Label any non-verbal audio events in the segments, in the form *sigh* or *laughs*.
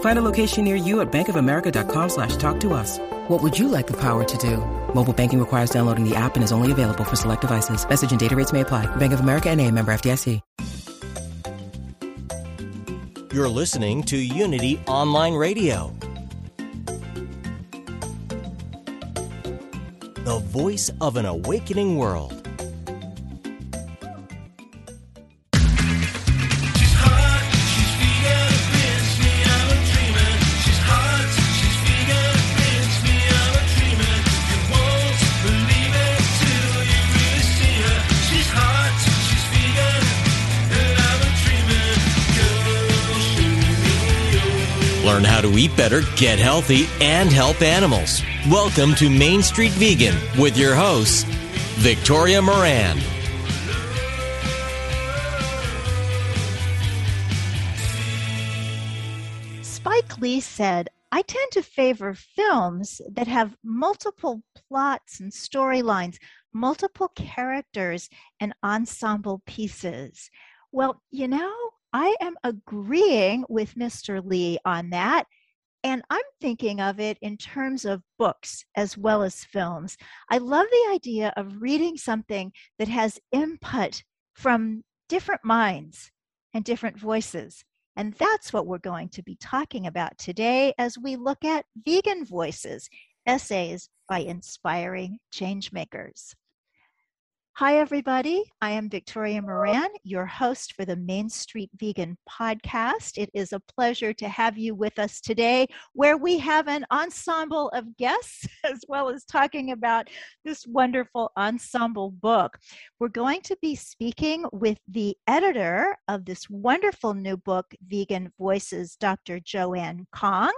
Find a location near you at bankofamerica.com slash talk to us. What would you like the power to do? Mobile banking requires downloading the app and is only available for select devices. Message and data rates may apply. Bank of America and a member FDIC. You're listening to Unity Online Radio. The voice of an awakening world. Learn how to eat better, get healthy, and help animals. Welcome to Main Street Vegan with your hosts, Victoria Moran. Spike Lee said, I tend to favor films that have multiple plots and storylines, multiple characters, and ensemble pieces. Well, you know, I am agreeing with Mr. Lee on that. And I'm thinking of it in terms of books as well as films. I love the idea of reading something that has input from different minds and different voices. And that's what we're going to be talking about today as we look at vegan voices, essays by inspiring changemakers. Hi, everybody. I am Victoria Moran, your host for the Main Street Vegan podcast. It is a pleasure to have you with us today, where we have an ensemble of guests, *laughs* as well as talking about this wonderful ensemble book. We're going to be speaking with the editor of this wonderful new book, Vegan Voices, Dr. Joanne Kong.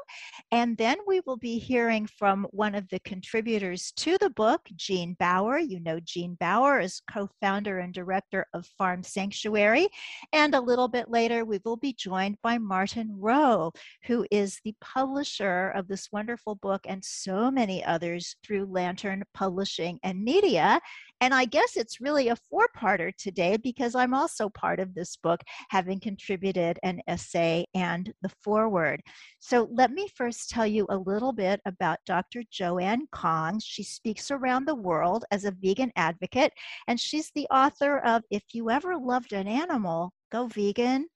And then we will be hearing from one of the contributors to the book, Gene Baur. You know, Gene Baur is co founder and director of Farm Sanctuary. And a little bit later, we will be joined by Martin Rowe, who is the publisher of this wonderful book and so many others through Lantern Publishing and Media. And I guess it's really a four parter today because I'm also part of this book, having contributed an essay and the foreword. So let me first tell you a little bit about Dr. Joanne Kong. She speaks around the world as a vegan advocate, and she's the author of If You Ever Loved an Animal, Go Vegan.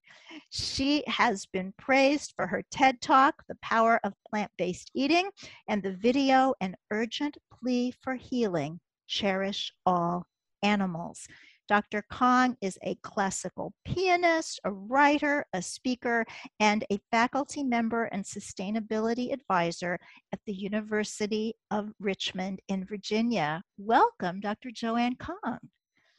She has been praised for her TED Talk, The Power of Plant Based Eating, and the video, An Urgent Plea for Healing cherish all animals. Dr. Kong is a classical pianist, a writer, a speaker, and a faculty member and sustainability advisor at the University of Richmond in Virginia. Welcome, Dr. Joanne Kong.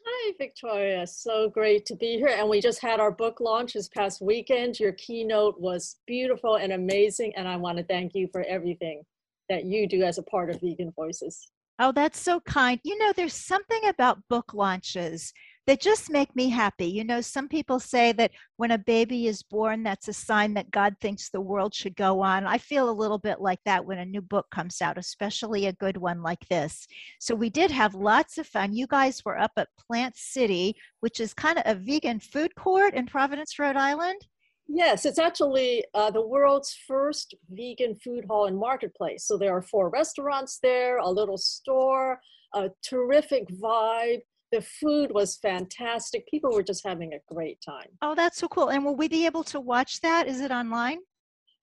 Hi, Victoria. So great to be here. And we just had our book launch this past weekend. Your keynote was beautiful and amazing. And I want to thank you for everything that you do as a part of Vegan Voices. Oh, that's so kind. You know, there's something about book launches that just make me happy. You know, some people say that when a baby is born, that's a sign that God thinks the world should go on. I feel a little bit like that when a new book comes out, especially a good one like this. So we did have lots of fun. You guys were up at Plant City, which is kind of a vegan food court in Providence, Rhode Island. Yes, it's actually uh, the world's first vegan food hall and marketplace. So there are four restaurants there, a little store, a terrific vibe. The food was fantastic. People were just having a great time. Oh, that's so cool. And will we be able to watch that? Is it online?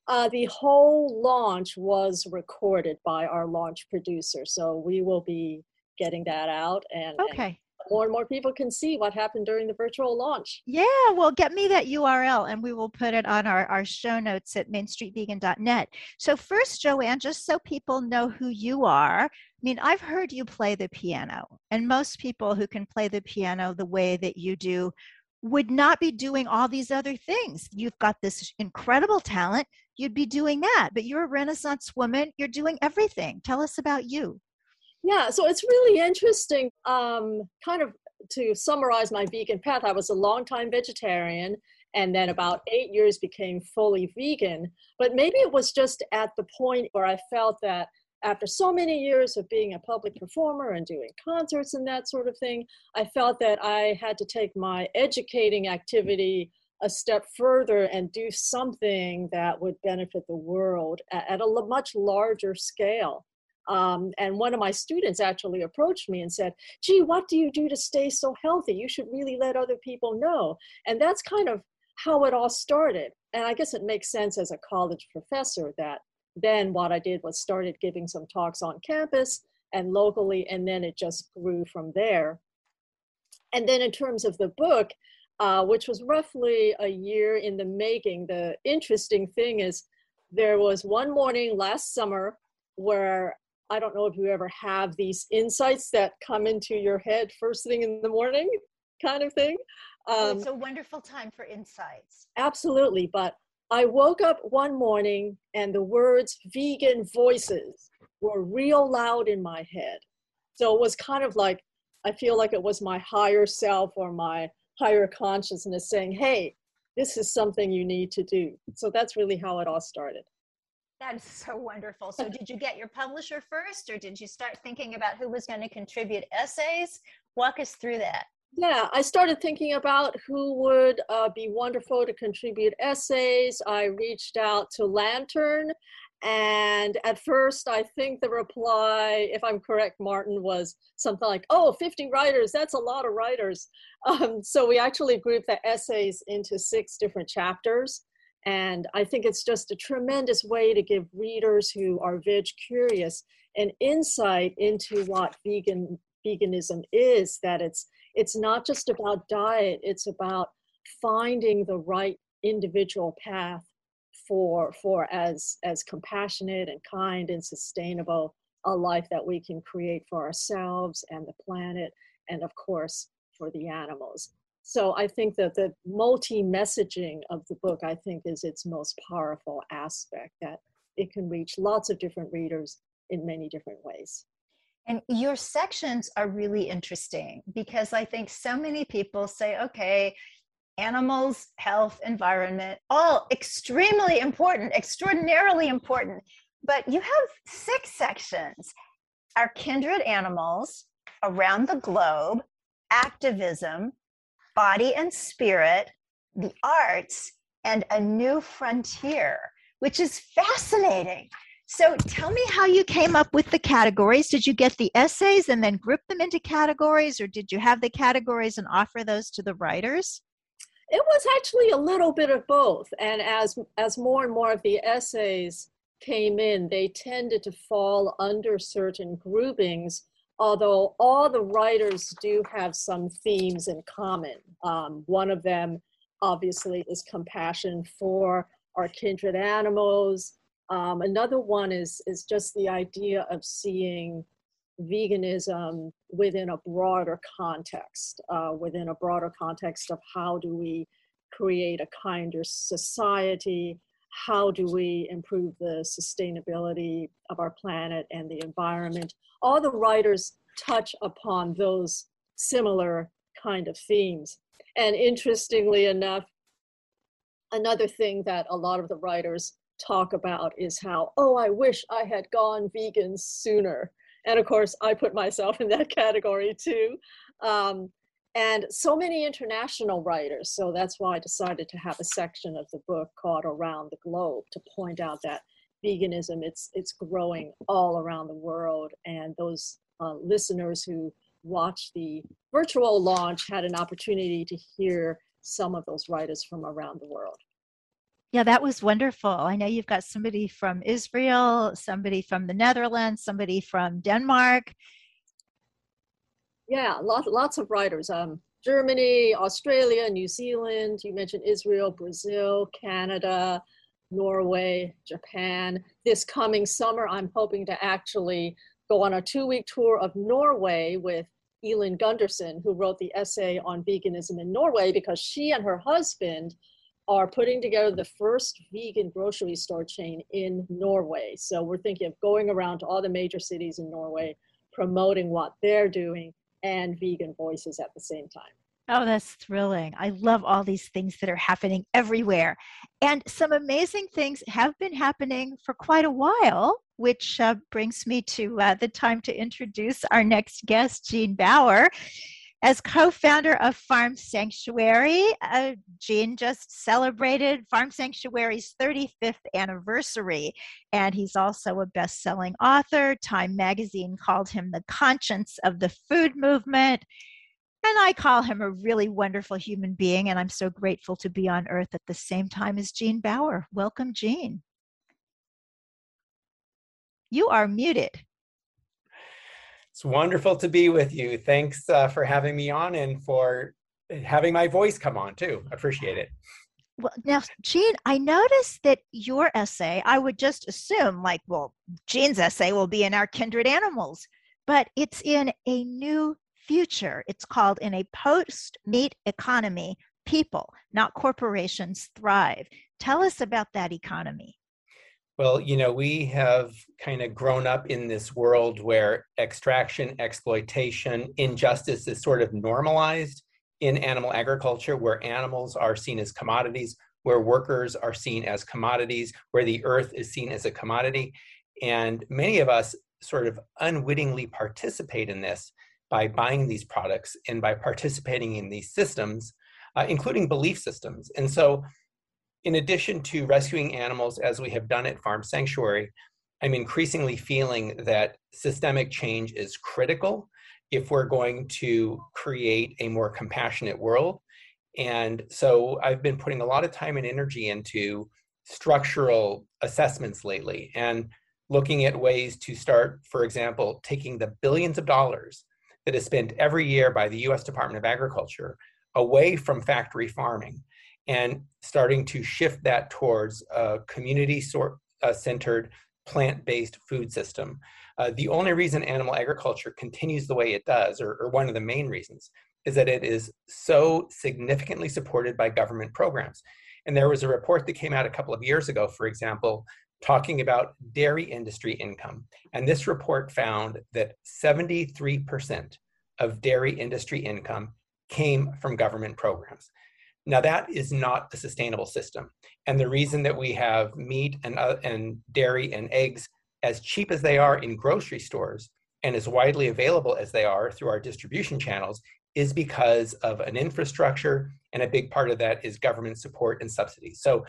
Uh, the whole launch was recorded by our launch producer, so we will be getting that out and, Okay. and more and more people can see what happened during the virtual launch. Yeah, well, get me that URL and we will put it on our, our show notes at mainstreetvegan.net. So, first, Joanne, just so people know who you are, I mean, I've heard you play the piano, and most people who can play the piano the way that you do would not be doing all these other things. You've got this incredible talent, you'd be doing that, but you're a Renaissance woman, you're doing everything. Tell us about you. Yeah, so it's really interesting. Um, kind of to summarize my vegan path, I was a longtime vegetarian and then about eight years became fully vegan. But maybe it was just at the point where I felt that after so many years of being a public performer and doing concerts and that sort of thing, I felt that I had to take my educating activity a step further and do something that would benefit the world at, a much larger scale. Um, and one of my students actually approached me and said, Gee, what do you do to stay so healthy? You should really let other people know. And that's kind of how it all started. And I guess it makes sense as a college professor that then what I did was started giving some talks on campus and locally, and then it just grew from there. And then in terms of the book, uh, which was roughly a year in the making, the interesting thing is there was one morning last summer where I don't know if you ever have these insights that come into your head first thing in the morning, kind of thing. Oh, Um, it's a wonderful time for insights. Absolutely. But I woke up one morning and the words vegan voices were real loud in my head. So it was kind of like, I feel like it was my higher self or my higher consciousness saying, hey, this is something you need to do. So that's really how it all started. That is so wonderful. So, did you get your publisher first, or did you start thinking about who was going to contribute essays? Walk us through that. Yeah, I started thinking about who would uh, be wonderful to contribute essays. I reached out to Lantern, and at first, I think the reply, if I'm correct, Martin, was something like, oh, 50 writers, that's a lot of writers. *laughs* Um, so we actually grouped the essays into six different chapters. And I think it's just a tremendous way to give readers who are veg curious an insight into what vegan veganism is, that it's it's not just about diet it's about finding the right individual path for for as as compassionate and kind and sustainable a life that we can create for ourselves and the planet and of course for the animals so i think that the multi messaging of the book i think is its most powerful aspect that it can reach lots of different readers in many different ways And your sections are really interesting because I think so many people say, okay, animals, health, environment, all extremely important, extraordinarily important. But you have six sections our kindred animals, around the globe, activism, body and spirit, the arts, and a new frontier, which is fascinating. So tell me how you came up with the categories. Did you get the essays and then group them into categories, or did you have the categories and offer those to the writers? it was actually a little bit of both and as as more and more of the essays came in they tended to fall under certain groupings although all the writers do have some themes in common. Um, one of them obviously is compassion for our kindred animals. Um, another one is is just the idea of seeing veganism within a broader context, uh, within a broader context of how do we create a kinder society, how do we improve the sustainability of our planet and the environment. All the writers touch upon those similar kind of themes. And interestingly enough, another thing that a lot of the writers talk about is how, oh, I wish I had gone vegan sooner and of course i put myself in that *laughs* category too um, and so many international writers so that's why i decided to have a section of the book called around the globe to point out that veganism it's it's growing all around the world and those uh, listeners who watched the virtual launch had an opportunity to hear some of those writers from around the world Yeah, that was wonderful. I know you've got somebody from Israel, somebody from the Netherlands, somebody from Denmark. Yeah, lots lots of writers. Um, Germany, Australia, New Zealand. You mentioned Israel, Brazil, Canada, Norway, Japan. This coming summer, I'm hoping to actually go on a two-week tour of Norway with Elin Gundersen, who wrote the essay on veganism in Norway, because she and her husband are putting together the first vegan grocery store chain in Norway. So we're thinking of going around to all the major cities in Norway, promoting what they're doing and vegan voices at the same time. Oh, that's thrilling. I love all these things that are happening everywhere. And some amazing things have been happening for quite a while, which uh, brings me to uh, the time to introduce our next guest, Gene Baur. As co founder of Farm Sanctuary, uh, Gene just celebrated Farm Sanctuary's 35th anniversary, and he's also a best selling author. Time magazine called him the conscience of the food movement. And I call him a really wonderful human being, and I'm so grateful to be on earth at the same time as Gene Baur. Welcome, Gene. You are muted. It's wonderful to be with you. Thanks uh, for having me on and for having my voice come on too. I appreciate it. Well, now, Gene, I noticed that your essay, I would just assume, like, well, Gene's essay will be in Our Kindred Animals, but it's in a new future. It's called In a Post Meat Economy, People, not corporations, thrive. Tell us about that economy. Well, you know, we have kind of grown up in this world where extraction, exploitation, injustice is sort of normalized in animal agriculture, where animals are seen as commodities, where workers are seen as commodities, where the earth is seen as a commodity. And many of us sort of unwittingly participate in this by buying these products and by participating in these systems, uh, including belief systems. And so in addition to rescuing animals as we have done at Farm Sanctuary, I'm increasingly feeling that systemic change is critical if we're going to create a more compassionate world. And so I've been putting a lot of time and energy into structural assessments lately and looking at ways to start, for example, taking the billions of dollars that is spent every year by the US Department of Agriculture away from factory farming and starting to shift that towards a community sort, uh, centered plant based food system. Uh, the only reason animal agriculture continues the way it does, or, or one of the main reasons, is that it is so significantly supported by government programs. And there was a report that came out a couple of years ago, for example, talking about dairy industry income. And this report found that 73% of dairy industry income came from government programs. Now, that is not a sustainable system. And the reason that we have meat and, uh, and dairy and eggs as cheap as they are in grocery stores and as widely available as they are through our distribution channels is because of an infrastructure, and a big part of that is government support and subsidies. So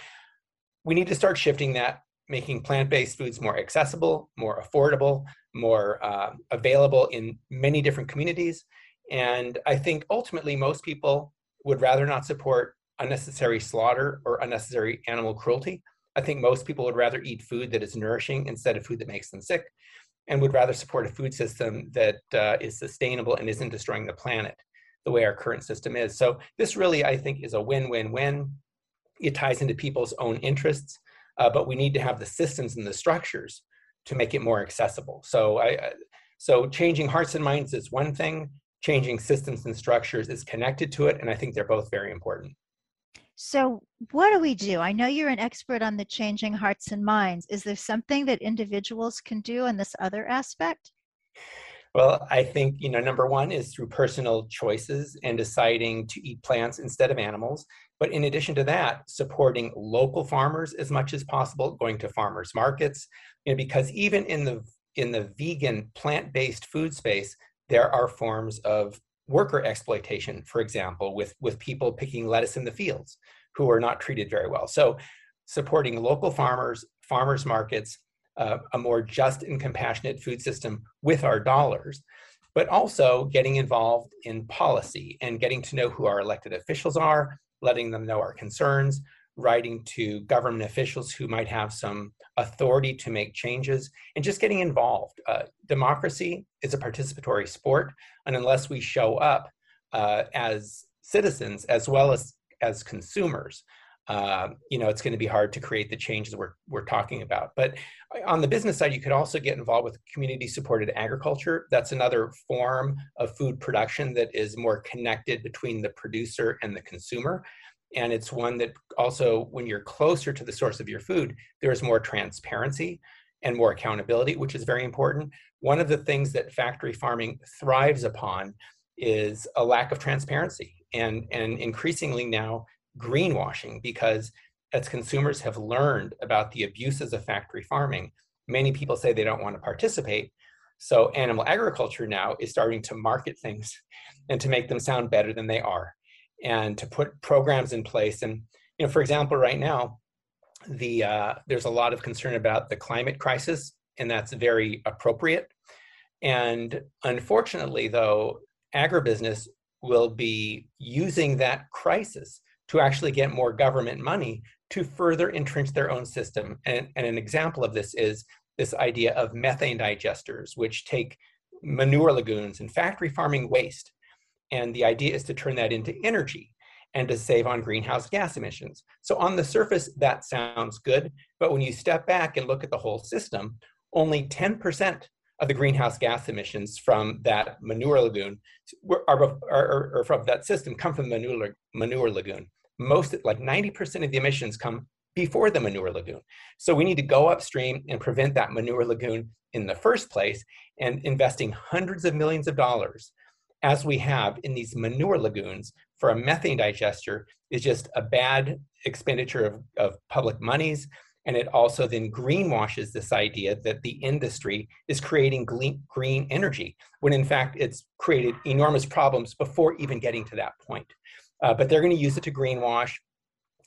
we need to start shifting that, making plant based foods more accessible, more affordable, more uh, available in many different communities. And I think ultimately, most people would rather not support unnecessary slaughter or unnecessary animal cruelty. I think most people would rather eat food that is nourishing instead of food that makes them sick, and would rather support a food system that uh, is sustainable and isn't destroying the planet the way our current system is. So, this really, I think, is a win win win. It ties into people's own interests, uh, but we need to have the systems and the structures to make it more accessible. So, I, so changing hearts and minds is one thing changing systems and structures is connected to it. And I think they're both very important. So, what do we do? I know you're an expert on the changing hearts and minds. Is there something that individuals can do in this other aspect? Well, I think, you know, number one is through personal choices and deciding to eat plants instead of animals. But in addition to that, supporting local farmers as much as possible, going to farmers markets, you know, because even in the in the vegan plant-based food space, there are forms of worker exploitation, for example, with, with people picking lettuce in the fields who are not treated very well. So, supporting local farmers, farmers markets, uh, a more just and compassionate food system with our dollars, but also getting involved in policy and getting to know who our elected officials are, letting them know our concerns, writing to government officials who might have some authority to make changes, and just getting involved. Uh, democracy is a participatory sport, and unless we show up uh, as citizens as well as as consumers, uh, you know, it's going to be hard to create the changes we're, we're talking about. But on the business side, you could also get involved with community supported agriculture. That's another form of food production that is more connected between the producer and the consumer. And it's one that also, when you're closer to the source of your food, there's more transparency and more accountability, which is very important. One of the things that factory farming thrives upon is a lack of transparency. And, and increasingly now, greenwashing because as consumers have learned about the abuses of factory farming, many people say they don't want to participate. So animal agriculture now is starting to market things and to make them sound better than they are and to put programs in place. And, you know, for example, right now, the uh, there's a lot of concern about the climate crisis, and that's very appropriate. And unfortunately, though, agribusiness will be using that crisis to actually get more government money to further entrench their own system. And, and an example of this is this idea of methane digesters, which take manure lagoons and factory farming waste. And the idea is to turn that into energy and to save on greenhouse gas emissions. So on the surface, that sounds good. But when you step back and look at the whole system, only 10% of the greenhouse gas emissions from that manure lagoon are, are, are, are from that system come from the manure, manure lagoon most like 90% of the emissions come before the manure lagoon. So we need to go upstream and prevent that manure lagoon in the first place and investing hundreds of millions of dollars as we have in these manure lagoons for a methane digester is just a bad expenditure of, of public monies. And it also then greenwashes this idea that the industry is creating green energy, when in fact it's created enormous problems before even getting to that point. Uh, but they're going to use it to greenwash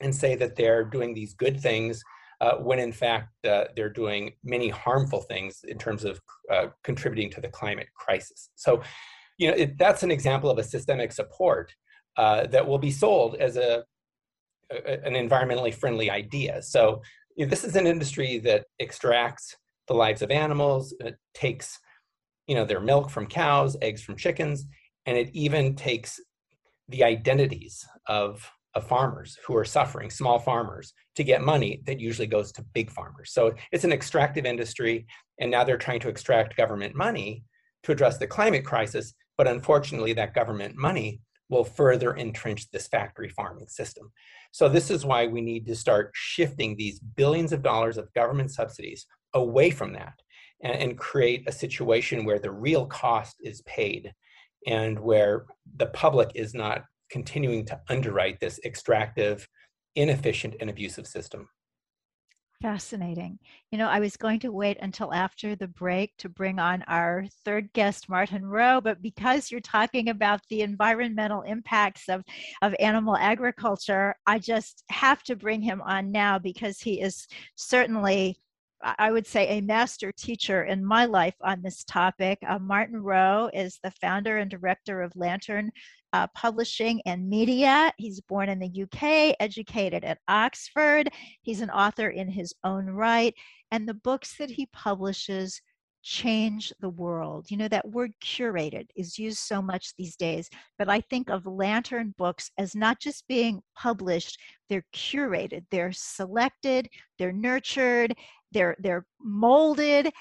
and say that they're doing these good things uh, when in fact uh, they're doing many harmful things in terms of uh, contributing to the climate crisis. So, you know, it, that's an example of a systemic support uh, that will be sold as a, a an environmentally friendly idea. So, you know, this is an industry that extracts the lives of animals, it takes, you know, their milk from cows, eggs from chickens, and it even takes the identities of, of farmers who are suffering, small farmers, to get money that usually goes to big farmers. So it's an extractive industry, and now they're trying to extract government money to address the climate crisis. But unfortunately, that government money will further entrench this factory farming system. So this is why we need to start shifting these billions of dollars of government subsidies away from that and, and create a situation where the real cost is paid and where the public is not continuing to underwrite this extractive, inefficient, and abusive system. Fascinating. You know, I was going to wait until after the break to bring on our third guest, Martin Rowe, but because you're talking about the environmental impacts of, of animal agriculture, I just have to bring him on now because he is certainly I would say, a master teacher in my life on this topic. Uh, Martin Rowe is the founder and director of Lantern uh, Publishing and Media. He's born in the UK, educated at Oxford. He's an author in his own right. And the books that he publishes change the world. You know, that word curated is used so much these days, but I think of Lantern books as not just being published, they're curated, they're selected, they're nurtured, they're they're molded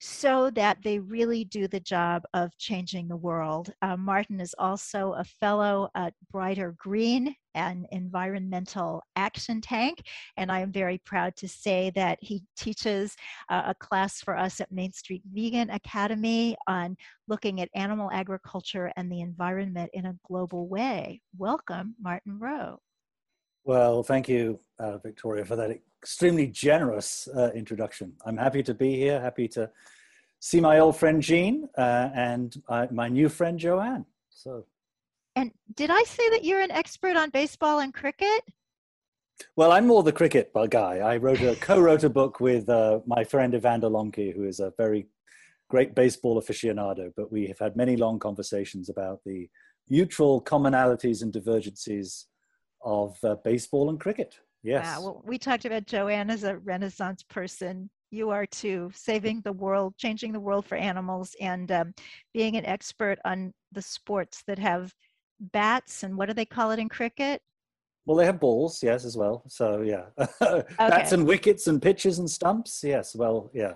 so that they really do the job of changing the world. Uh, Martin is also a fellow at Brighter Green, an environmental action tank, and I am very proud to say that he teaches uh, a class for us at Main Street Vegan Academy on looking at animal agriculture and the environment in a global way. Welcome, Martin Rowe. Well, thank you, uh, Victoria, for that extremely generous uh, introduction. I'm happy to be here, happy to see my old friend Gene uh, and uh, my new friend Joanne. So, and did I say that you're an expert on baseball and cricket? Well, I'm more the cricket guy. I wrote a co-wrote a book with uh, my friend Evander Lomke, who is a very great baseball aficionado. But we have had many long conversations about the mutual commonalities and divergencies of uh, baseball and cricket Yes. Wow. Well, we talked about Joanne as a Renaissance person. You are too, saving the world, changing the world for animals, and um, being an expert on the sports that have bats and what do they call it in cricket? Well, they have balls, yes, as well. So yeah, *laughs* bats and wickets and pitches and stumps. Yes, well, yeah.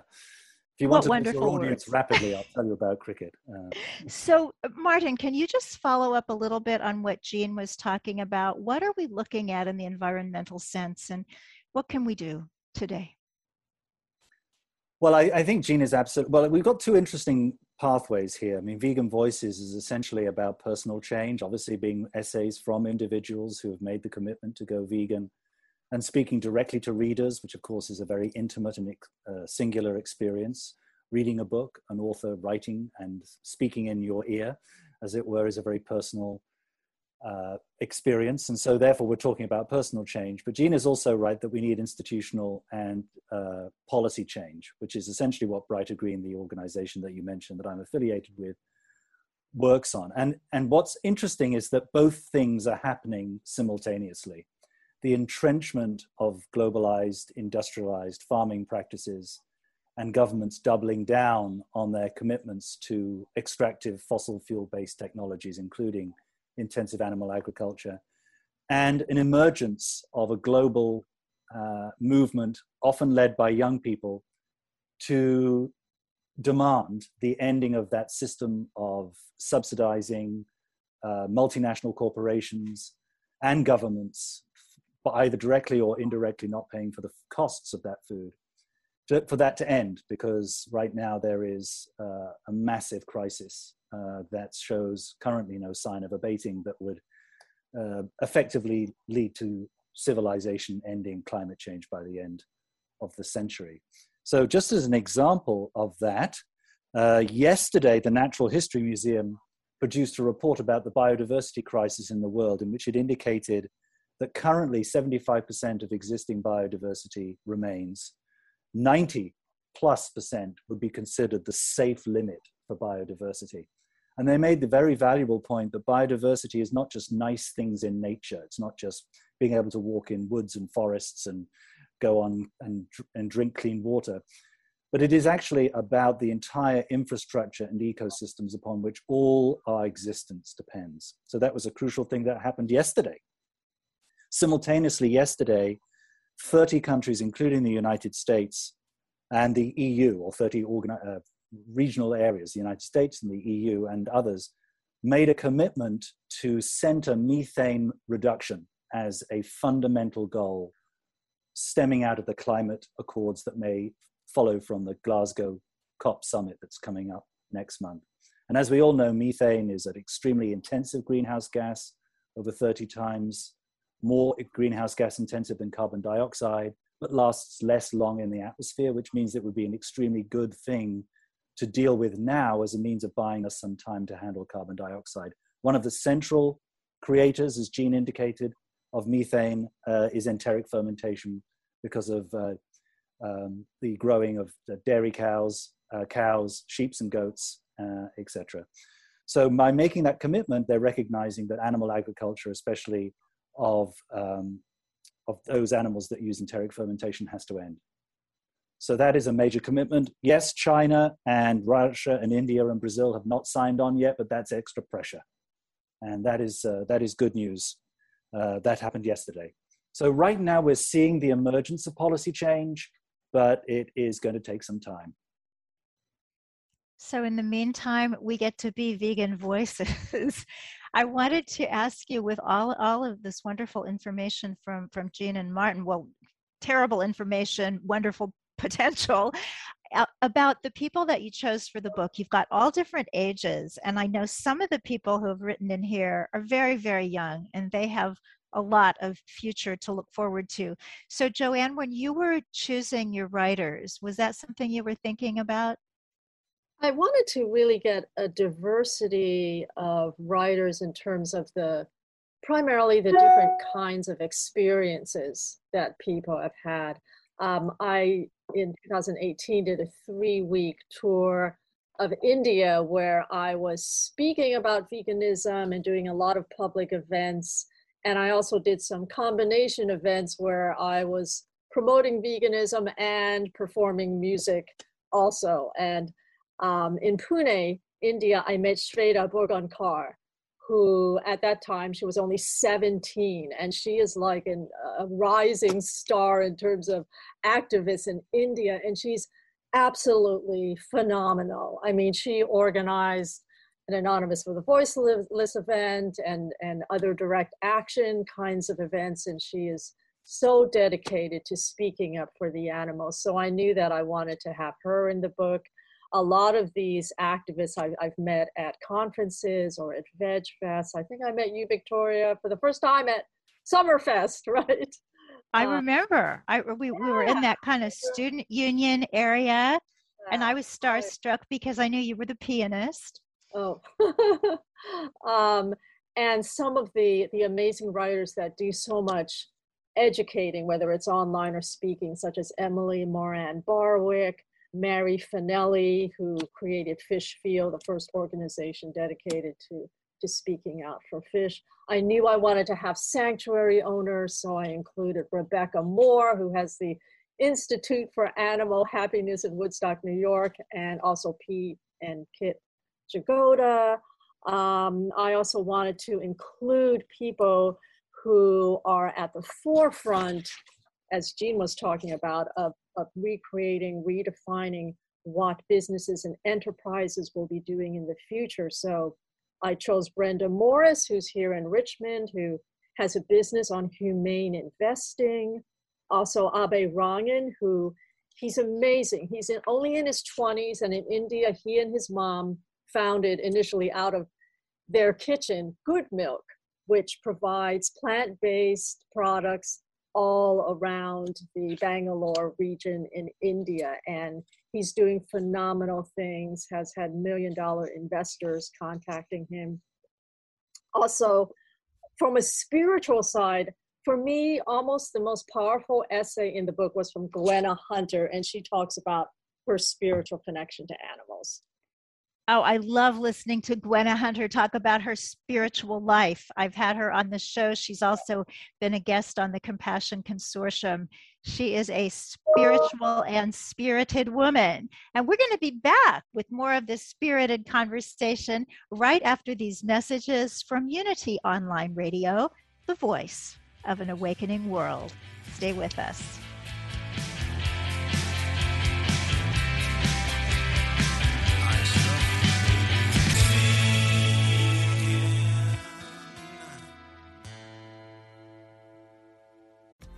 If you want what to your audience words. rapidly, I'll *laughs* tell you about cricket. Uh, so, uh, Martin, can you just follow up a little bit on what Gene was talking about? What are we looking at in the environmental sense, and what can we do today? Well, I, I think Gene is absolutely. Well, we've got two interesting pathways here. I mean, Vegan Voices is essentially about personal change, obviously being essays from individuals who have made the commitment to go vegan and speaking directly to readers, which of course is a very intimate and uh, singular experience. Reading a book, an author writing and speaking in your ear, as it were, is a very personal uh, experience. And so, therefore, we're talking about personal change. But Gene is also right that we need institutional and uh, policy change, which is essentially what Brighter Green, the organization that you mentioned that I'm affiliated with, works on. And, and what's interesting is that both things are happening simultaneously the entrenchment of globalized, industrialized farming practices and governments doubling down on their commitments to extractive fossil fuel based technologies, including intensive animal agriculture, and an emergence of a global uh, movement, often led by young people, to demand the ending of that system of subsidizing uh, multinational corporations and governments but either directly or indirectly not paying for the costs of that food, for that to end, because right now there is uh, a massive crisis uh, that shows currently no sign of abating that would uh, effectively lead to civilization ending climate change by the end of the century. So, just as an example of that, uh, yesterday the Natural History Museum produced a report about the biodiversity crisis in the world, in which it indicated that currently 75% of existing biodiversity remains. 90 plus percent would be considered the safe limit for biodiversity. And they made the very valuable point that biodiversity is not just nice things in nature. It's not just being able to walk in woods and forests and go on and, and drink clean water, but it is actually about the entire infrastructure and ecosystems upon which all our existence depends. So that was a crucial thing that happened yesterday Simultaneously, yesterday, 30 countries, including the United States and the EU, or 30 organi- uh, regional areas, the United States and the EU and others, made a commitment to center methane reduction as a fundamental goal stemming out of the climate accords that may follow from the Glasgow COP summit that's coming up next month. And as we all know, methane is an extremely intensive greenhouse gas, over 30 times more greenhouse gas intensive than carbon dioxide, but lasts less long in the atmosphere, which means it would be an extremely good thing to deal with now as a means of buying us some time to handle carbon dioxide. One of the central creators, as Gene indicated, of methane uh, is enteric fermentation because of uh, um, the growing of the dairy cows, uh, cows, sheep and goats, uh, etc. So by making that commitment, they're recognizing that animal agriculture, especially of, um, of those animals that use enteric fermentation has to end. So that is a major commitment. Yes, China and Russia and India and Brazil have not signed on yet, but that's extra pressure. And that is, uh, that is good news. Uh, that happened yesterday. So right now we're seeing the emergence of policy change, but it is going to take some time. So in the meantime, we get to be vegan voices. *laughs* I wanted to ask you with all, all of this wonderful information from, from Gene and Martin, well, terrible information, wonderful *laughs* potential, about the people that you chose for the book. You've got all different ages, and I know some of the people who have written in here are very, very young, and they have a lot of future to look forward to. So, Joanne, when you were choosing your writers, was that something you were thinking about? I wanted to really get a diversity of writers in terms of the primarily the different kinds of experiences that people have had. Um, I, in 2018, did a three week tour of India where I was speaking about veganism and doing a lot of public events And I also did some combination events where I was promoting veganism and performing music also. And um, in Pune, India, I met Shweta Borgankar, who at that time she was only 17 and she is like an, a rising star in terms of activists in india and she's absolutely phenomenal. I mean she organized an anonymous for the voiceless event and and other direct action kinds of events and she is so dedicated to speaking up for the animals. So i knew that i wanted to have her in the book a lot of these activists I've, I've, met at conferences or at Veg Fest. I think I met you, Victoria, for the first time at Summerfest, *laughs* right? I uh, remember. I we, we were in that kind of student union area, and I was starstruck because I knew you were the pianist. Oh, *laughs* um, and some of the the amazing writers that do so much educating, whether it's online or speaking, such as Emily Moran Barwick, Mary Finelli, who created Fish Feel, the first organization dedicated to, to speaking out for fish. I knew I wanted to have sanctuary owners, so I included Rebecca Moore, who has the Institute for Animal Happiness in Woodstock, New York, and also Pete and Kit Jagoda. Um, I also wanted to include people who are at the forefront, as Gene was talking about, of of recreating, redefining what businesses and enterprises will be doing in the future. So I chose Brenda Morris, who's here in Richmond, who has a business on humane investing. Also, Abe Rangan, who he's amazing. He's in, only in his 20s, and in India, he and his mom founded initially out of their kitchen Good Milk, which provides plant based products all around the Bangalore region in India. And he's doing phenomenal things, has had million dollar investors contacting him. Also, from a spiritual side, for me, almost the most powerful essay in the book was from Gwenna Hunter, and she talks about her spiritual connection to animals. Oh, I love listening to Gwenna Hunter talk about her spiritual life. I've had her on the show. She's also been a guest on the Compassion Consortium. She is a spiritual and spirited woman. And we're going to be back with more of this spirited conversation right after these messages from Unity Online Radio, the voice of an awakening world. Stay with us.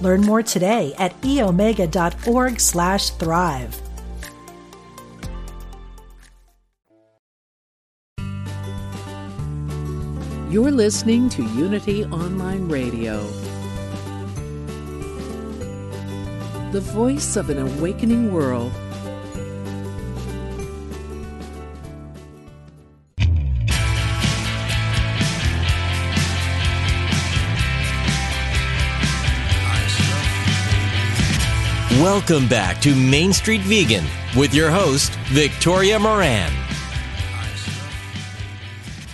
Learn more today at eomega.org slash thrive. You're listening to Unity Online Radio, the voice of an awakening world. Welcome back to Main Street Vegan with your host, Victoria Moran.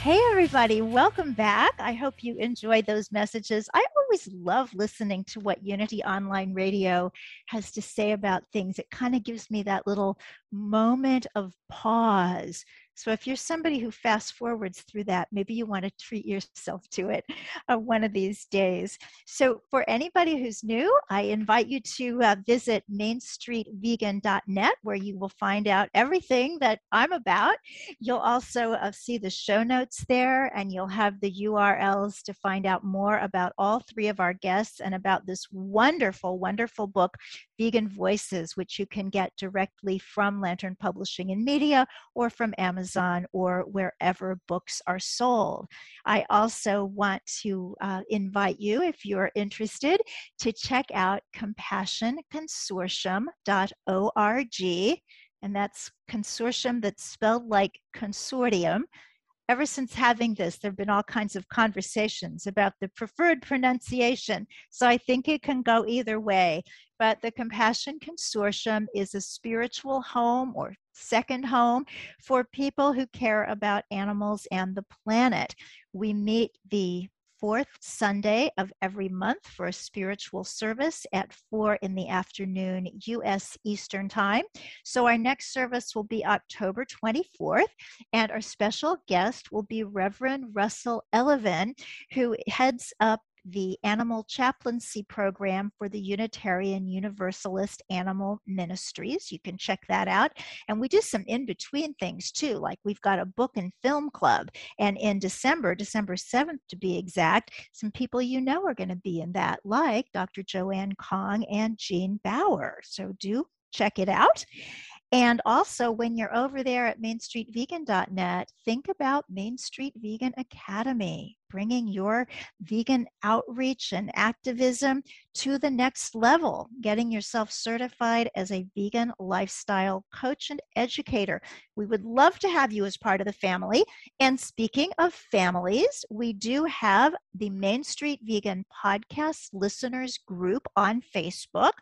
Hey, everybody, welcome back. I hope you enjoyed those messages. I always love listening to what Unity Online Radio has to say about things. It kind of gives me that little moment of pause so if you're somebody who fast forwards through that, maybe you want to treat yourself *laughs* to it uh, one of these days. So for anybody who's new, I invite you to uh, visit mainstreetvegan.net where you will find out everything that I'm about. You'll also uh, see the show notes there and you'll have the URLs to find out more about all three of our guests and about this wonderful, wonderful book, Vegan Voices, which you can get directly from Lantern Publishing and Media or from Amazon or wherever books are sold. I also want to uh, invite you, if you're interested, to check out compassionconsortium.org. And that's consortium that's spelled like consortium ever since having this, there have been all kinds of conversations about the preferred pronunciation. So I think it can go either way. But the Compassion Consortium is a spiritual home or second home for people who care about animals and the planet. We meet the fourth Sunday of every month for a spiritual service at 4 in the afternoon U.S. Eastern Time. So our next service will be October 24th, and our special guest will be Reverend Russell Elevin, who heads up the Animal Chaplaincy Program for the Unitarian Universalist Animal Ministries. You can check that out. And we do some in between things too, like we've got a book and film club. And in December, December 7th to be exact, some people you know are going to be in that, like Dr. Joanne Kong and Gene Baur. So do check it out. And also, when you're over there at mainstreetvegan.net, think about Main Street Vegan Academy, bringing your vegan outreach and activism to the next level, getting yourself certified as a vegan lifestyle coach and educator. We would love to have you as part of the family. And speaking of families, we do have the Main Street Vegan Podcast Listeners Group on Facebook.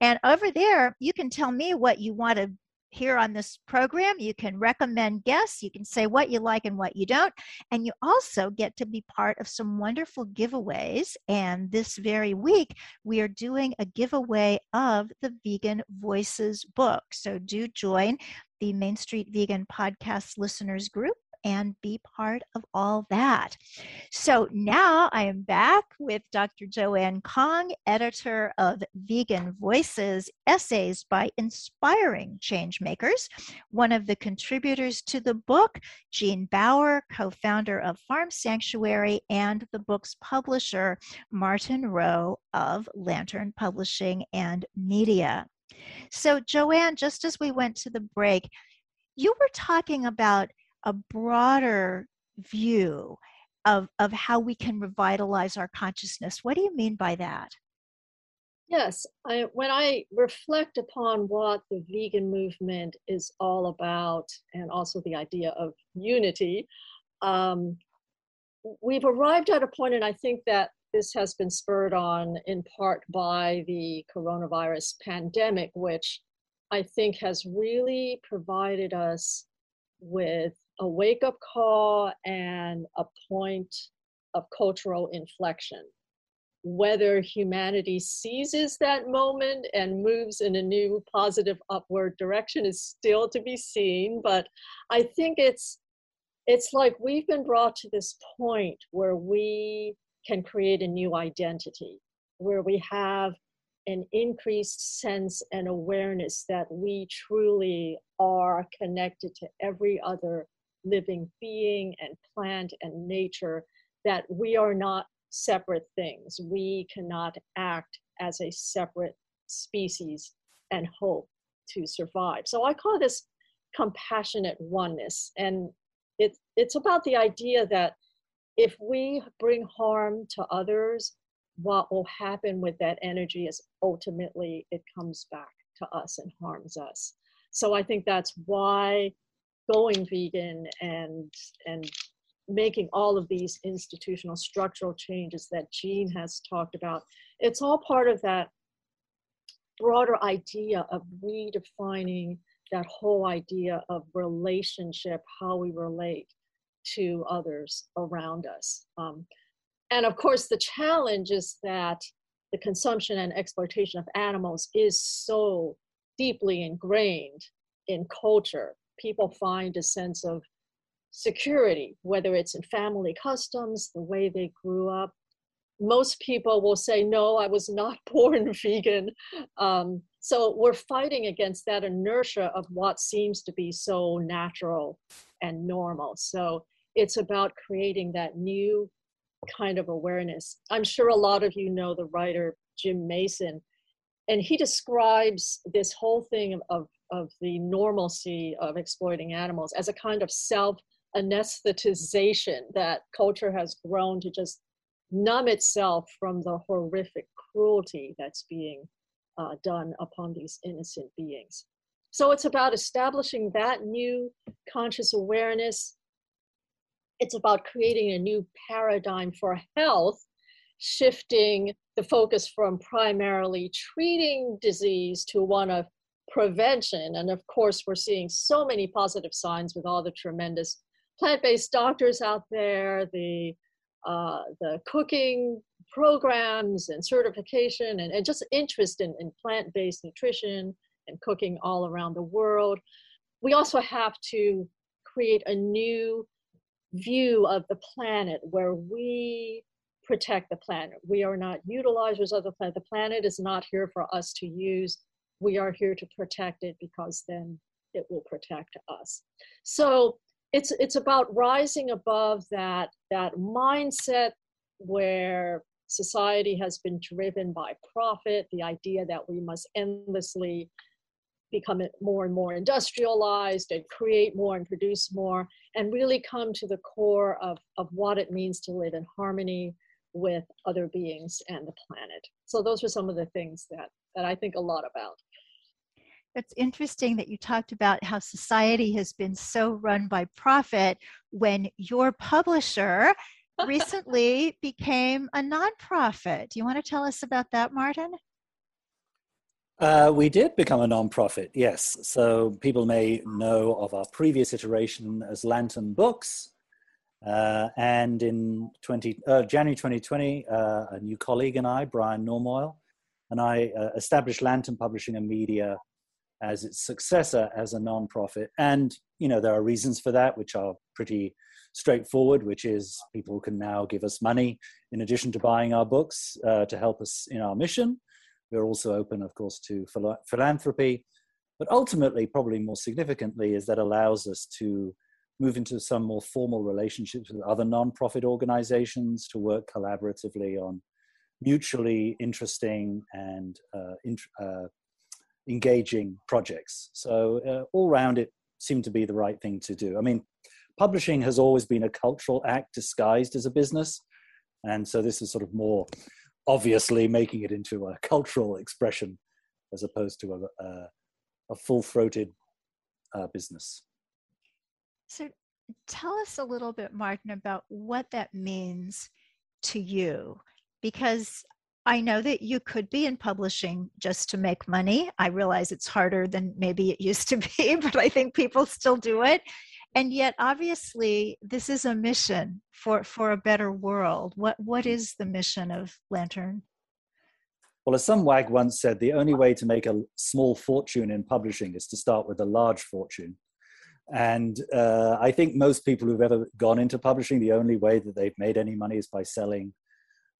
And over there, you can tell me what you want to here on this program. You can recommend guests, you can say what you like and what you don't, and you also get to be part of some wonderful giveaways. And this very week, we are doing a giveaway of the Vegan Voices book. So do join the Main Street Vegan Podcast Listeners Group and be part of all that. So now I am back with Dr. Joanne Kong, editor of Vegan Voices Essays by Inspiring Changemakers, one of the contributors to the book, Gene Baur, co founder of Farm Sanctuary, and the book's publisher, Martin Rowe of Lantern Publishing and Media. So, Joanne, just as we went to the break, you were talking about a broader view of, of how we can revitalize our consciousness. What do you mean by that? Yes, I, when I reflect upon what the vegan movement is all about, and also the idea of unity, um, we've arrived at a point, and I think that this has been spurred on in part by the coronavirus pandemic, which I think has really provided us with a wake up call and a point of cultural inflection. Whether humanity seizes that moment and moves in a new positive upward direction is still to be seen, but I think it's it's like we've been brought to this point where we can create a new identity, where we have an increased sense and awareness that we truly are connected to every other living being and plant and nature that we are not separate things. We cannot act as a separate species and hope to survive. So I call this compassionate oneness. And it's it's about the idea that if we bring harm to others, what will happen with that energy is ultimately it comes back to us and harms us. So I think that's why going vegan and and making all of these institutional structural changes that Gene has talked about. It's all part of that broader idea of redefining that whole idea of relationship, how we relate to others around us. Um, and of course, the challenge is that the consumption and exploitation of animals is so deeply ingrained in culture people find a sense of security, whether it's in family customs, the way they grew up. Most people will say, No, I was not *laughs* born vegan. Um, so we're fighting against that inertia of what seems to be so natural and normal. So it's about creating that new kind of awareness. I'm sure a lot of you know the writer Jim Mason. and he describes this whole thing of, of the normalcy of exploiting animals as a kind of self anesthetization that culture has grown to just numb itself from the horrific cruelty that's being uh, done upon these innocent beings. So it's about establishing that new conscious awareness. It's about creating a new paradigm for health, shifting the focus from primarily treating disease to one of prevention. And of course, we're seeing so many positive signs with all the tremendous plant-based doctors out there, the uh, the cooking programs and certification and, and just interest in, in plant-based nutrition and cooking all around the world. We also have to create a new view of the planet where we protect the planet. We are not utilizers of the planet. The planet is not here for us to use. We are here to protect it because then it will protect us. So it's it's about rising above that that mindset where society has been driven by profit, the idea that we must endlessly become more and more industrialized and create more and produce more and really come to the core of, of what it means to live in harmony with other beings and the planet. So those are some of the things that, that I think a lot about. It's interesting that you talked about how society has been so run by profit when your publisher *laughs* recently became a nonprofit. Do you want to tell us about that, Martin? Uh, we did become a nonprofit, yes. So people may know of our previous iteration as Lantern Books. Uh, and in 20, uh, January 2020, uh, a new colleague and I, Brian Normoyle, and I uh, established Lantern Publishing and Media as its successor as a nonprofit. And, you know, there are reasons for that, which are pretty straightforward, which is people can now give us money in addition to buying our books uh, to help us in our mission. We're also open, of course, to phil- philanthropy. But ultimately, probably more significantly, is that allows us to move into some more formal relationships with other nonprofit organizations to work collaboratively on mutually interesting and uh, int- uh, engaging projects. So uh, all round, it seemed to be the right thing to do. I mean, publishing has always been a cultural act disguised as a business, and so this is sort of more obviously making it into a *laughs* cultural expression as opposed to a, a, a full-throated uh, business. So, tell us a little bit, Martin, about what that means to you, because I know that you could be in publishing just to make money. I realize it's harder than maybe it used to *laughs* be, but I think people still do it. And yet, obviously, this is a mission for, for a better world. What, what is the mission of Lantern? Well, as some wag once said, the only way to make a small fortune in publishing is to start with a large fortune. And uh, I think most people who've ever gone into publishing, the only way that they've made any money is by selling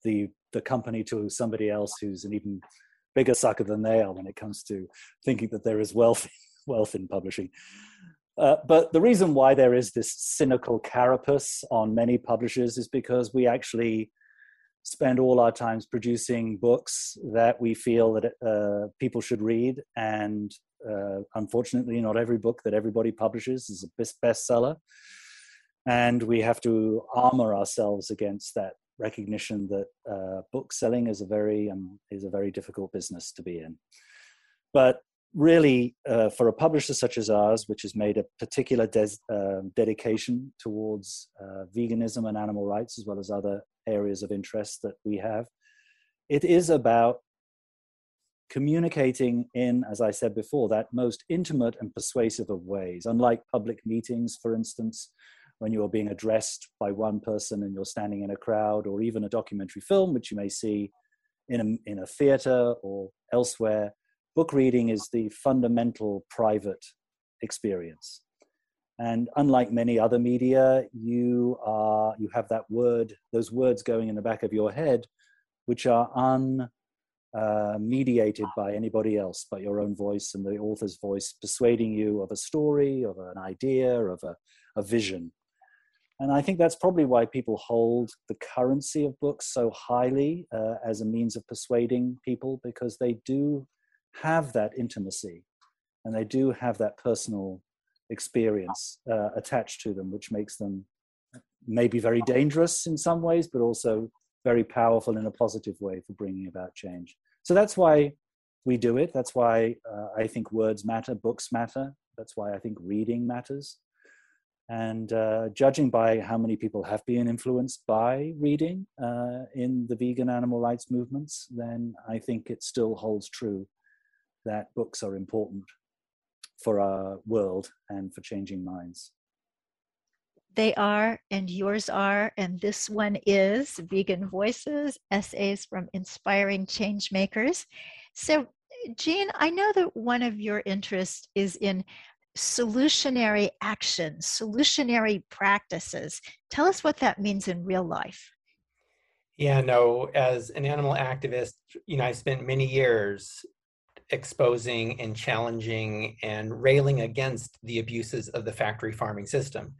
the the company to somebody else who's an even bigger sucker than they are when it comes to thinking that there is wealth *laughs* wealth in publishing. Uh, but the reason why there is this cynical carapace on many publishers is because we actually spend all our times producing books that we feel that uh, people should read. And uh, unfortunately, not every book that everybody publishes is a bestseller. And we have to armor ourselves against that recognition that uh, book selling is a very um, is a very difficult business to be in. But really, uh, for a publisher such as ours, which has made a particular des- uh, dedication towards uh, veganism and animal rights, as well as other areas of interest that we have, it is about communicating in, as I said before, that most intimate and persuasive of ways. Unlike public meetings, for instance, when you are being addressed by one person and you're standing in a crowd, or even a documentary film, which you may see in a, in a theater or elsewhere, book reading is the fundamental private experience. And unlike many other media, you are you have that word, those words going in the back of your head, which are unmediated uh, by anybody else, but your own voice and the author's voice, persuading you of a story, of an idea, of a, a vision. And I think that's probably why people hold the currency of books so highly uh, as a means of persuading people, because they do have that intimacy and they do have that personal experience uh, attached to them, which makes them maybe very dangerous in some ways, but also very powerful in a positive way for bringing about change. So that's why we do it. That's why uh, I think words matter, books matter. That's why I think reading matters. And uh, judging by how many people have been influenced by reading uh, in the vegan animal rights movements, then I think it still holds true that books are important for our world and for changing minds. They are, and yours are, and this one is Vegan Voices Essays from Inspiring Change Makers. So, Gene, I know that one of your interests is in solutionary actions, solutionary practices. Tell us what that means in real life. Yeah, no, as an animal activist, you know, I spent many years exposing and challenging and railing against the abuses of the factory farming system.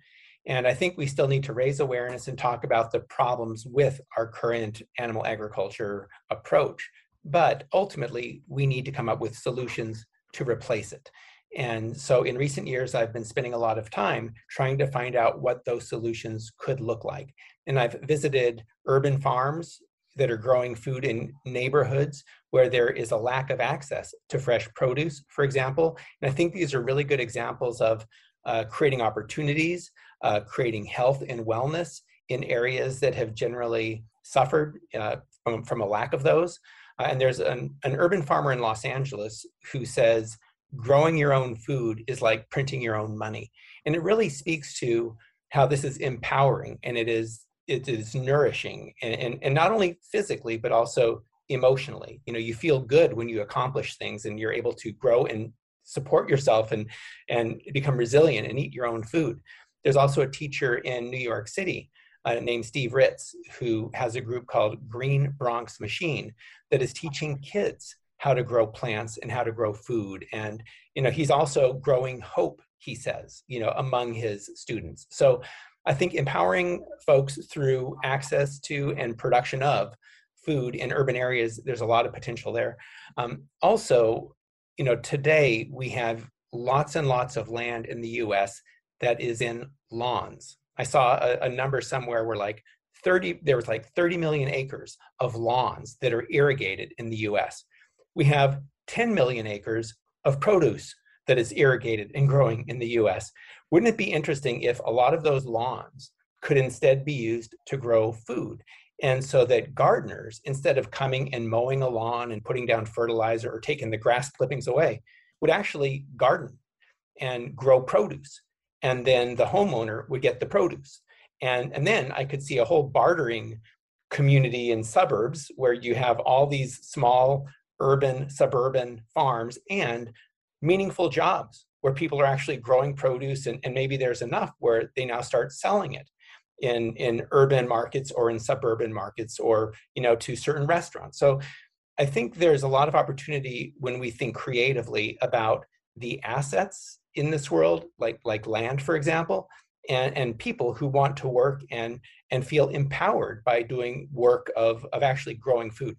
And I think we still need to raise awareness and talk about the problems with our current animal agriculture approach. But ultimately, we need to come up with solutions to replace it. And so in recent years, I've been spending a lot of time trying to find out what those solutions could look like. And I've visited urban farms that are growing food in neighborhoods where there is a lack of access to fresh produce, for example. And I think these are really good examples of uh, creating opportunities, uh, creating health and wellness in areas that have generally suffered uh, from, from a lack of those. Uh, and there's an, an urban farmer in Los Angeles who says, growing your own food is like printing your own money. And it really speaks to how this is empowering and it is it is nourishing and, and, and not only physically but also emotionally you know you feel good when you accomplish things and you're able to grow and support yourself and and become resilient and eat your own food there's also a teacher in new york city uh, named steve ritz who has a group called green bronx machine that is teaching kids how to grow plants and how to grow food. And, you know, he's also growing hope, he says, you know, among his students. So I think empowering folks through access to and production of food in urban areas, there's a lot of potential there. Um, also, you know, today we have lots and lots of land in the US that is in lawns. I saw a, a number somewhere where like 30, there was like 30 million acres of lawns that are irrigated in the US we have 10 million acres of produce that is irrigated and growing in the US. Wouldn't it be interesting if a lot of those lawns could instead be used to grow food? And so that gardeners, instead of coming and mowing a lawn and putting down fertilizer or taking the grass clippings away, would actually garden and grow produce. And then the homeowner would get the produce. And, and then I could see a whole bartering community in suburbs where you have all these small urban, suburban farms and meaningful jobs where people are actually growing produce and, and maybe there's enough where they now start selling it in in urban markets or in suburban markets or you know to certain restaurants. So i think there's a lot of opportunity when we think creatively about the assets in this world like like land for example and and people who want to work and and feel empowered by doing work of of actually growing food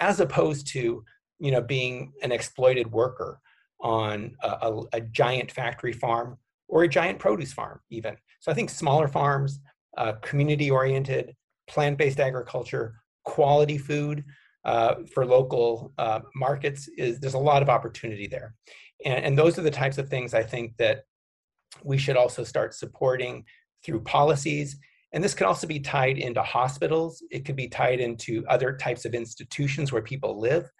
as opposed to you know, being an exploited worker on a, a, a giant factory farm or a giant produce farm, even. So I think smaller farms, uh, community-oriented, plant-based agriculture, quality food uh, for local uh, markets is there's a lot of opportunity there, and, and those are the types of things I think that we should also start supporting through policies. And this could also be tied into hospitals. It could be tied into other types of institutions where people live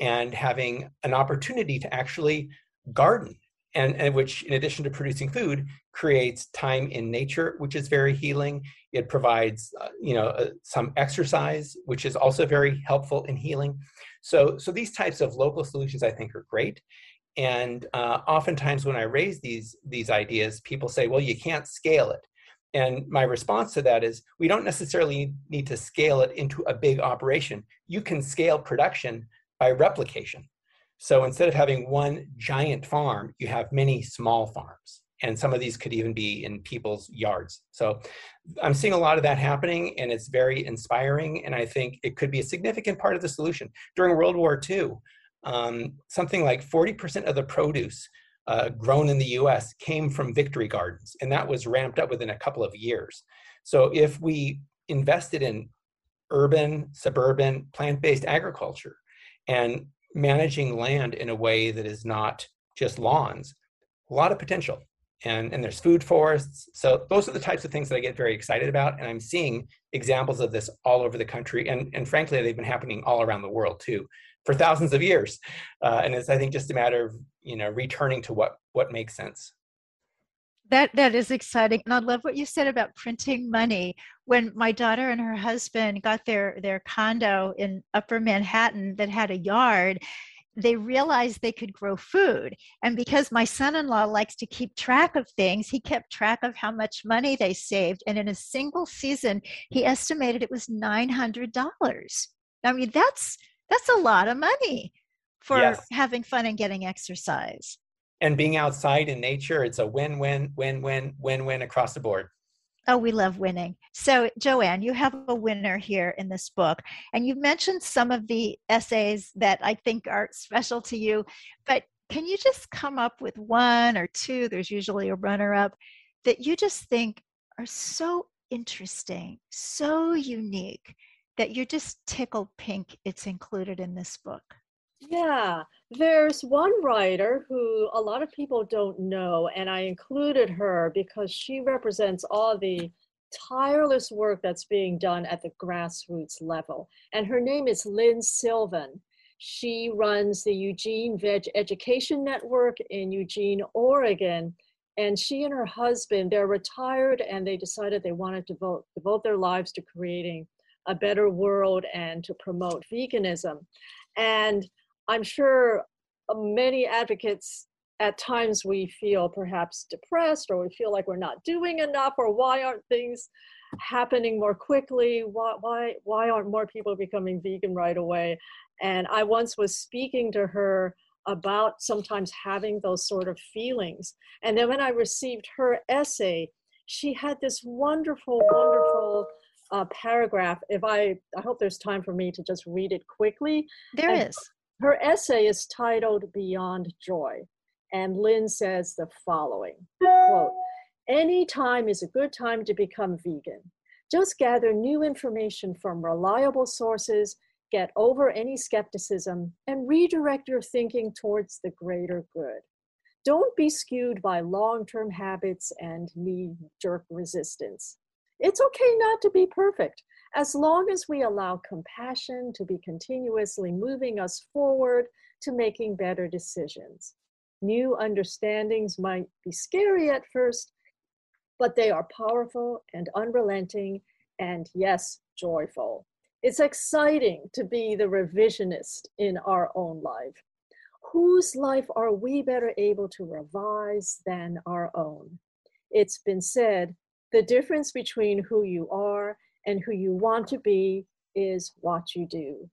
and having an opportunity to actually garden and, and, which in addition to producing food creates time in nature which is very healing. It provides uh, you know uh, some exercise which is also very helpful in healing. So so these types of local solutions i think are great. And uh, oftentimes when i raise these these ideas people say well you can't scale it. And my response to that is we don't necessarily need to scale it into a big operation. You can scale production by replication. So instead of having one giant farm, you have many small farms. And some of these could even be in people's yards. So I'm seeing a lot of that happening, and it's very inspiring. And I think it could be a significant part of the solution. During World War II, um, something like 40% of the produce uh, grown in the US came from victory gardens, and that was ramped up within a couple of years. So if we invested in urban, suburban, plant-based agriculture and managing land in a way that is not just lawns, a lot of potential. And, and there's food forests. So those are the types of things that I get very excited about. And I'm seeing examples of this all over the country. And, and frankly, they've been happening all around the world too for thousands of years. Uh, and it's, I think, just a matter of, you know, returning to what, what makes sense. That that is exciting, and I love what you said about printing money. When my daughter and her husband got their their condo in Upper Manhattan that had a yard, they realized they could grow food. And because my son in law likes to keep track of things, he kept track of how much money they saved. And in a single season, he estimated it was $900. I mean, that's that's a lot of money for yes. having fun and getting exercise and being outside in nature it's a win win win win win win across the board Oh, we love winning. So, Joanne, you have a winner here in this book, and you've mentioned some of the essays that I think are special to you. But can you just come up with one or two? There's usually a runner up that you just think are so interesting, so unique that you're just tickled pink it's included in this book. Yeah, there's one writer who a lot of people don't know, and I included her because she represents all the tireless work that's being done at the grassroots level. And her name is Lynn Sylvan. She runs the Eugene Veg Education Network in Eugene, Oregon. And she and her husband, they're retired and they decided they wanted to devote, devote their lives to creating a better world and to promote veganism. And I'm sure uh, many advocates at times we feel perhaps depressed or we feel like we're not doing enough or why aren't things happening more quickly? Why why why aren't more people becoming vegan right away? And i once was speaking to her about sometimes having those sort of feelings. And then when i received her essay she had this wonderful wonderful uh, paragraph. If i i hope there's time for me to just read it quickly. There and is. Her essay is titled Beyond Joy, and Lynn says the following quote, Any time is a good time to become vegan. Just gather new information from reliable sources, get over any skepticism, and redirect your thinking towards the greater good. Don't be skewed by long term habits and knee jerk resistance. It's okay not to be perfect as long as we allow compassion to be continuously moving us forward to making better decisions. New understandings might be scary at first, but they are powerful and unrelenting, and yes, joyful. It's exciting to be the revisionist in our own life. Whose life are we better able to revise than our own? It's been said the difference between who you are and who you want to be is what you do.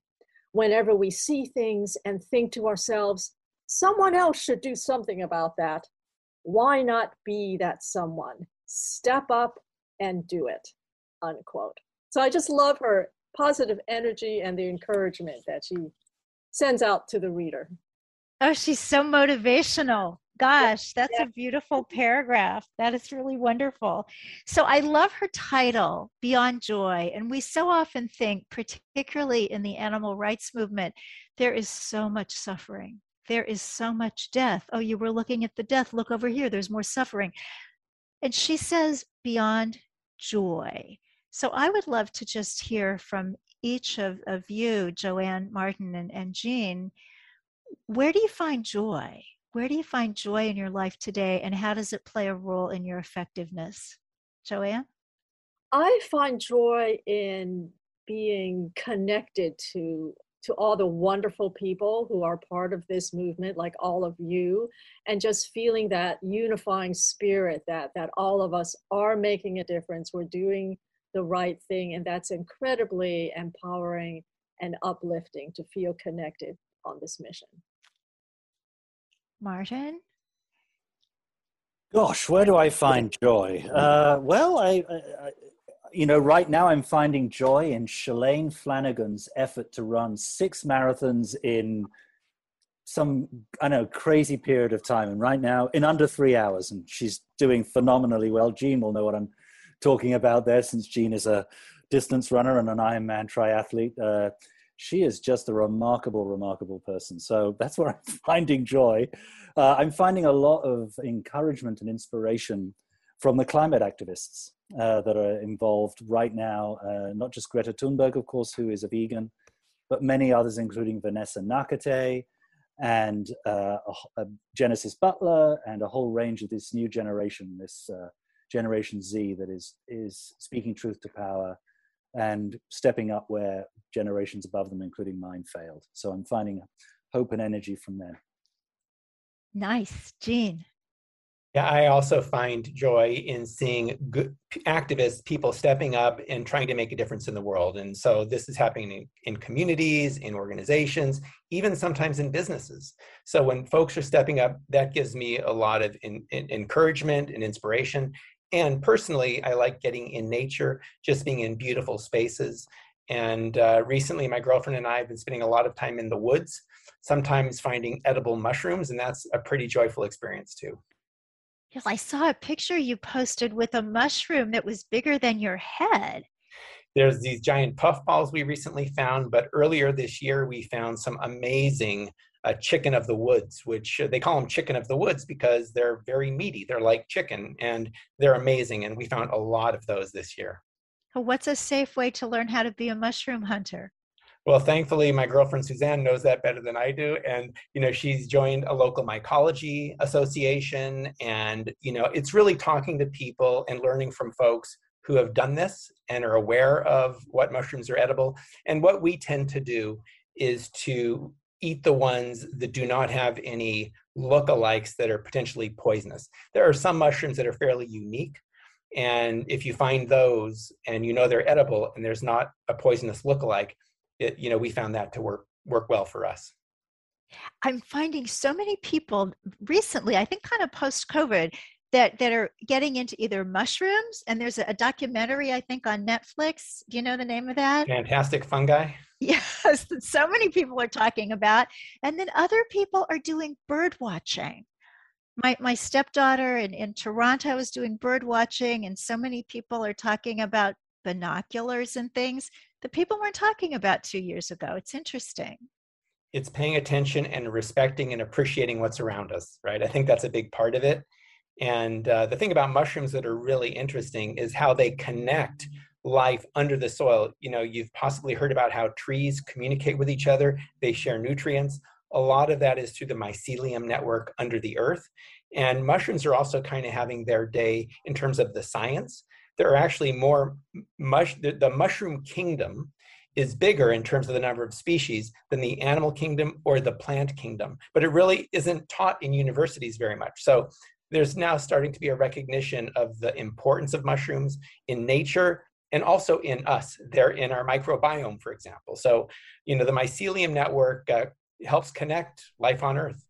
Whenever we see things and think to ourselves, someone else should do something about that, why not be that someone? Step up and do it. Unquote. So I just love her positive energy and the encouragement that she sends out to the reader. Oh, she's so motivational. Gosh, that's yeah. a beautiful paragraph. That is really wonderful. So I love her title, Beyond Joy. And we so often think, particularly in the animal rights movement, there is so much suffering. There is so much death. Oh, you were looking at the death. Look over here. There's more suffering. And she says, Beyond joy. So I would love to just hear from each of, of you, Joanne, Martin, and, and Gene. Where do you find joy? Where do you find joy in your life today and how does it play a role in your effectiveness? Joanne? I find joy in being connected to to all the wonderful people who are part of this movement like all of you and just feeling that unifying spirit that that all of us are making a difference we're doing the right thing and that's incredibly empowering and uplifting to feel connected on this mission Martin? Gosh, where do I find joy? Uh, well, I, I, you know, right now I'm finding joy in Shalane Flanagan's effort to run six marathons in some I know crazy period of time, and right now in under three hours, and she's doing phenomenally well. Gene will know what I'm talking about there, since Gene is a distance runner and an Ironman triathlete. Uh, she is just a remarkable, remarkable person. So that's where I'm *laughs* finding joy. Uh, I'm finding a lot of encouragement and inspiration from the climate activists uh, that are involved right now. Uh, not just Greta Thunberg, of course, who is a vegan, but many others, including Vanessa Nakate and uh, a, a Genesis Butler and a whole range of this new generation, this uh, Generation Z, that is is speaking truth to power and stepping up where generations above them, including mine, failed. So I'm finding hope and energy from them. Nice, Gene. Yeah, I also find joy in seeing good activists, people stepping up and trying to make a difference in the world. And so this is happening in, in, communities, in organizations, even sometimes in businesses. So when folks are stepping up, that gives me a lot of in, in, encouragement and inspiration. And personally, I like getting in nature, just being in beautiful spaces. And uh, recently, my girlfriend and I have been spending a lot of time in the woods, sometimes finding edible mushrooms, and that's a pretty joyful experience too. Yes, I saw a picture you posted with a mushroom that was bigger than your head. There's these giant puffballs we recently found, but earlier this year we found some amazing uh, chicken of the woods, which uh, they call them chicken of the woods because they're very meaty. They're like chicken and they're amazing. And we found a lot of those this year. What's a safe way to learn how to be a mushroom hunter? Well, thankfully, my girlfriend Suzanne knows that better than I do, and you know she's joined a local mycology association, and you know it's really talking to people and learning from folks who have done this and are aware of what mushrooms are edible. And what we tend to do is to eat the ones that do not have any lookalikes that are potentially poisonous. There are some mushrooms that are fairly unique, and if you find those and you know they're edible and there's not a poisonous lookalike it, you know, we found that to work work well for us. I'm finding so many people recently, I think kind of post COVID, that that are getting into either mushrooms and there's a, a, documentary I think on Netflix. Do you know the name of that? Fantastic fungi. *laughs* Yes, so many people are talking about, and then other people are doing bird watching. My my stepdaughter in, in Toronto is doing bird watching, and so many people are talking about binoculars and things that people weren't talking about two years ago. It's interesting. It's paying attention and respecting and appreciating what's around us, right? I think that's a big part of it. And uh, the thing about mushrooms that are really interesting is how they connect life under the soil. You know, you've possibly heard about how trees communicate with each other, they share nutrients. A lot of that is through the mycelium network under the earth. And mushrooms are also kind of having their day in terms of the science there are actually more mush the, the, mushroom kingdom is bigger in terms of the number of species than the animal kingdom or the plant kingdom but it really isn't taught in universities very much so there's now starting to be a recognition of the importance of mushrooms in nature and also in us they're in our microbiome for example so you know the mycelium network uh, helps connect life on earth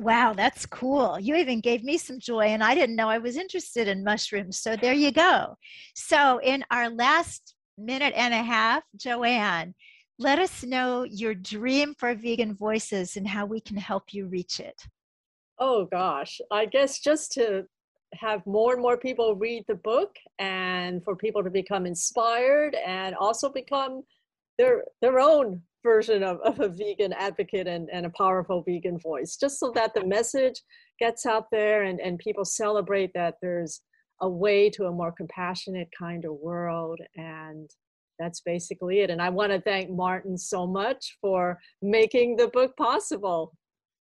Wow, that's cool. You even gave me some joy, and I didn't know I was interested in mushrooms. So there you go. So, in our last minute and a half, Joanne, let us know your dream for vegan voices and how we can help you reach it. Oh, gosh. I guess just to have more and more people read the book and for people to become inspired and also become their their own version of, of a vegan advocate and, and a powerful vegan voice, just so that the message gets out there and, and people celebrate that there's a way to a more compassionate kind of world. And that's basically it. And I want to thank Martin so much for making the book possible.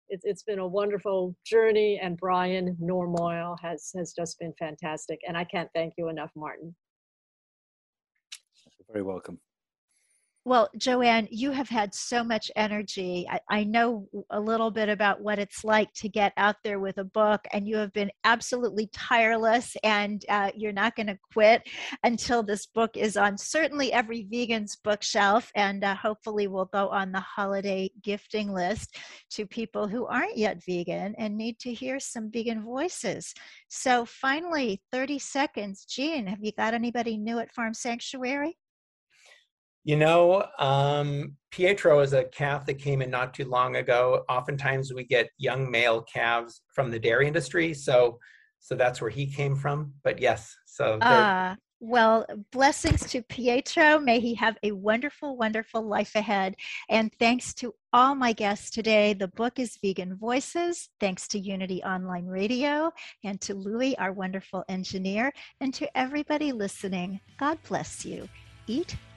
It's, it's been a wonderful journey, and Brian Normoyle has, has just been fantastic. And I can't thank you enough, Martin. You're very welcome. Well, Joanne, you have had so much energy. I, I, know a little bit about what it's like to get out there with a book, and you have been absolutely tireless, and uh, you're not going to quit until this book is on certainly every vegan's bookshelf, and uh, hopefully will go on the holiday gifting list to people who aren't yet vegan and need to hear some vegan voices. So, finally, 30 seconds. Gene, have you got anybody new at Farm Sanctuary? You know, um, Pietro is a calf that came in not too long ago. Oftentimes we get young male calves from the dairy industry, so so that's where he came from. But yes, so uh, well, blessings to Pietro. May he have a wonderful, wonderful life ahead. And thanks to all my guests today. The book is Vegan Voices. Thanks to Unity Online Radio and to Louie, our wonderful engineer, and to everybody listening. God bless you. Eat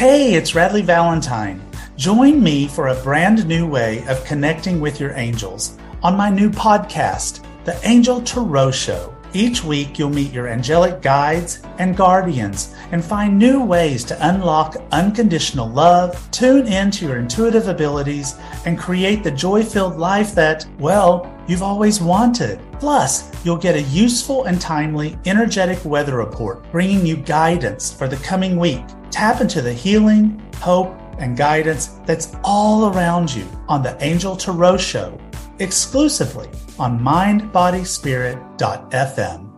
Hey, it's Radleigh Valentine. Join me for a brand new way of connecting with your angels on my new podcast, The Angel Tarot Show. Each week, you'll meet your angelic guides and guardians and find new ways to unlock unconditional love, tune into your intuitive abilities, and create the joy filled life that, well, you've always wanted. Plus, you'll get a useful and timely energetic weather report bringing you guidance for the coming week. Tap into the healing, hope, and guidance that's all around you on the Angel Tarot Show exclusively on mindbodyspirit.fm.